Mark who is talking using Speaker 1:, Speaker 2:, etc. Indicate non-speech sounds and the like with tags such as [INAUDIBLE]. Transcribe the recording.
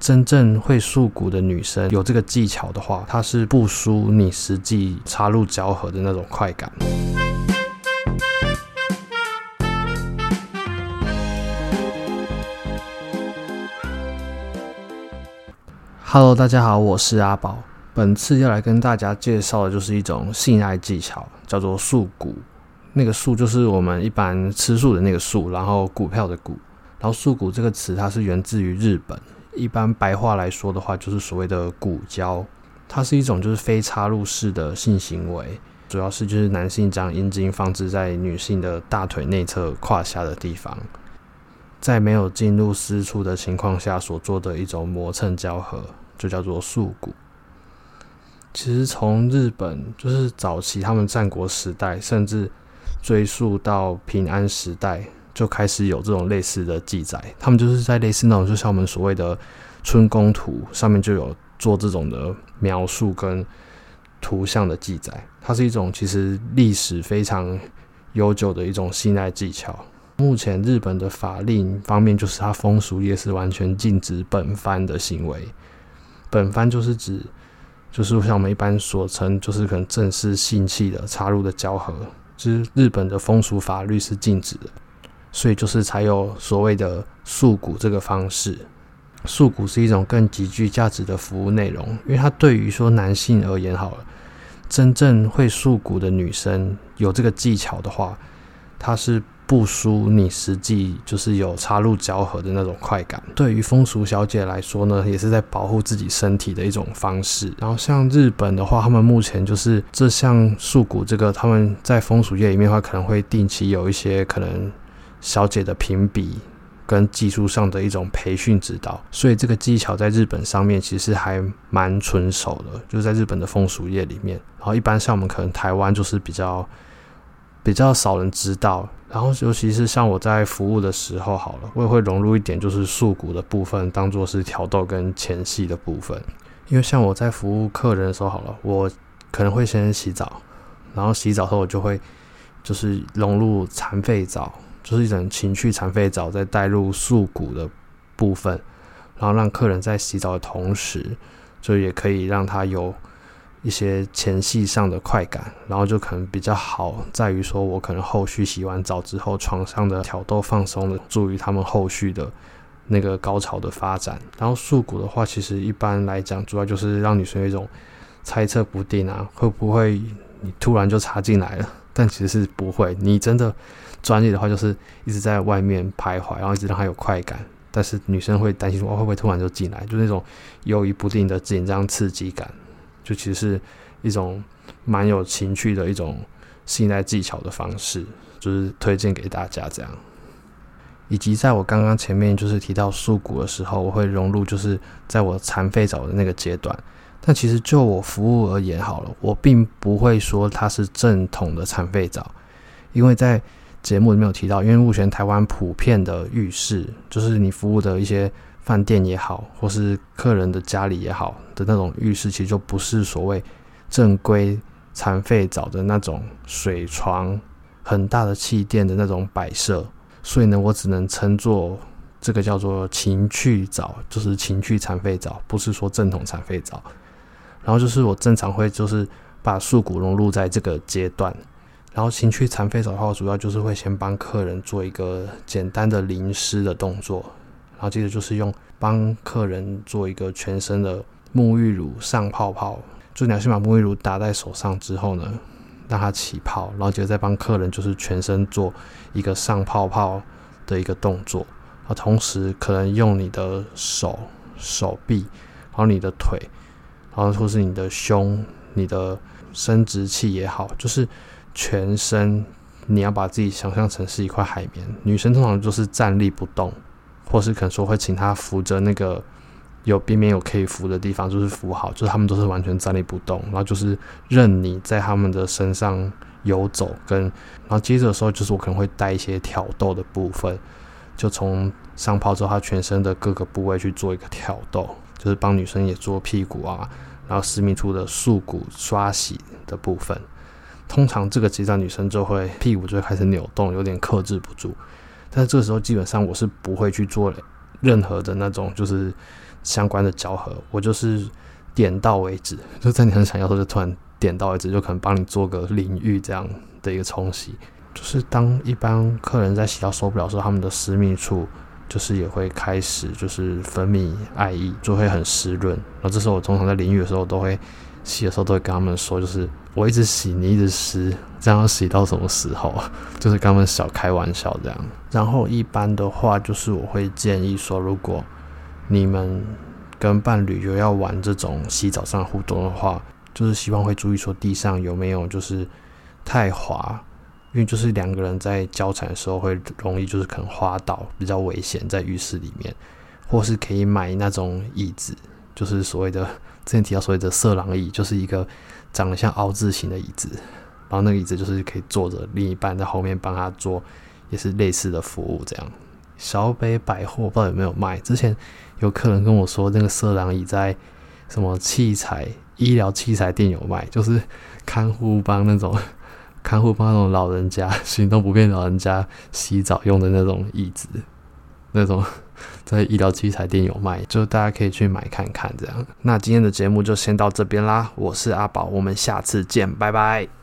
Speaker 1: 真正会束骨的女生有这个技巧的话，她是不输你实际插入胶合的那种快感。Hello，大家好，我是阿宝。本次要来跟大家介绍的就是一种性爱技巧，叫做束骨。那个束就是我们一般吃素的那个素，然后股票的股。然后束骨这个词，它是源自于日本。一般白话来说的话，就是所谓的骨交。它是一种就是非插入式的性行为，主要是就是男性将阴茎放置在女性的大腿内侧胯下的地方。在没有进入私处的情况下所做的一种磨蹭交合，就叫做束骨。其实从日本就是早期他们战国时代，甚至追溯到平安时代，就开始有这种类似的记载。他们就是在类似那种，就像我们所谓的春宫图上面就有做这种的描述跟图像的记载。它是一种其实历史非常悠久的一种性爱技巧。目前日本的法令方面，就是它风俗业是完全禁止本番的行为。本番就是指，就是像我们一般所称，就是可能正式性器的插入的交合，就是日本的风俗法律是禁止的，所以就是才有所谓的束骨这个方式。束骨是一种更极具价值的服务内容，因为它对于说男性而言，好了，真正会束骨的女生有这个技巧的话，它是。不输你实际就是有插入交合的那种快感。对于风俗小姐来说呢，也是在保护自己身体的一种方式。然后像日本的话，他们目前就是这项束骨这个，他们在风俗业里面的话，可能会定期有一些可能小姐的评比跟技术上的一种培训指导。所以这个技巧在日本上面其实还蛮纯熟的，就在日本的风俗业里面。然后一般像我们可能台湾就是比较比较少人知道。然后，尤其是像我在服务的时候，好了，我也会融入一点，就是束骨的部分，当做是挑逗跟前戏的部分。因为像我在服务客人的时候，好了，我可能会先洗澡，然后洗澡后我就会就是融入残废澡，就是一种情趣残废澡，再带入素骨的部分，然后让客人在洗澡的同时，就也可以让他有。一些前戏上的快感，然后就可能比较好，在于说我可能后续洗完澡之后，床上的挑逗放松的，助于他们后续的那个高潮的发展。然后素骨的话，其实一般来讲，主要就是让女生有一种猜测不定啊，会不会你突然就插进来了？但其实是不会，你真的专业的话，就是一直在外面徘徊，然后一直让他有快感。但是女生会担心说，会不会突然就进来？就那种犹豫不定的紧张刺激感。就其实是一种蛮有情趣的一种性爱技巧的方式，就是推荐给大家这样。以及在我刚刚前面就是提到束骨的时候，我会融入就是在我残废澡的那个阶段。但其实就我服务而言好了，我并不会说它是正统的残废澡，因为在节目里面有提到，因为目前台湾普遍的浴室，就是你服务的一些。饭店也好，或是客人的家里也好的那种浴室，其实就不是所谓正规残废澡的那种水床、很大的气垫的那种摆设。所以呢，我只能称作这个叫做情趣澡，就是情趣残废澡，不是说正统残废澡。然后就是我正常会就是把束骨融入在这个阶段。然后情趣残废手的话，主要就是会先帮客人做一个简单的淋湿的动作。然后接着就是用帮客人做一个全身的沐浴乳上泡泡，就你要先把沐浴乳打在手上之后呢，让它起泡，然后接着再帮客人就是全身做一个上泡泡的一个动作，啊，同时可能用你的手、手臂，然后你的腿，然后或是你的胸、你的生殖器也好，就是全身你要把自己想象成是一块海绵，女生通常就是站立不动。或是可能说会请他扶着那个有边边有可以扶的地方，就是扶好，就是他们都是完全站立不动，然后就是任你在他们的身上游走，跟然后接着的时候就是我可能会带一些挑逗的部分，就从上泡之后，他全身的各个部位去做一个挑逗，就是帮女生也做屁股啊，然后私密处的束骨刷洗的部分。通常这个阶段女生就会屁股就会开始扭动，有点克制不住。但是这个时候基本上我是不会去做任何的那种就是相关的交合，我就是点到为止，[LAUGHS] 就在你很想要的时候就突然点到为止，就可能帮你做个淋浴这样的一个冲洗。就是当一般客人在洗到受不了的时候，他们的私密处就是也会开始就是分泌爱液，就会很湿润。然后这时候我通常在淋浴的时候都会洗的时候都会跟他们说，就是我一直洗，你一直湿，这样洗到什么时候？[LAUGHS] 就是跟他们小开玩笑这样。然后一般的话，就是我会建议说，如果你们跟伴侣有要玩这种洗澡上互动的话，就是希望会注意说地上有没有就是太滑。因为就是两个人在交缠的时候会容易就是可能滑倒，比较危险在浴室里面，或是可以买那种椅子，就是所谓的之前提到所谓的色狼椅，就是一个长得像凹字形的椅子，然后那个椅子就是可以坐着，另一半在后面帮他做，也是类似的服务这样。小北百货不知道有没有卖，之前有客人跟我说那个色狼椅在什么器材医疗器材店有卖，就是看护帮那种。看护帮那种老人家 [LAUGHS] 行动不便老人家洗澡用的那种椅子，那种 [LAUGHS] 在医疗器材店有卖，就大家可以去买看看这样。那今天的节目就先到这边啦，我是阿宝，我们下次见，拜拜。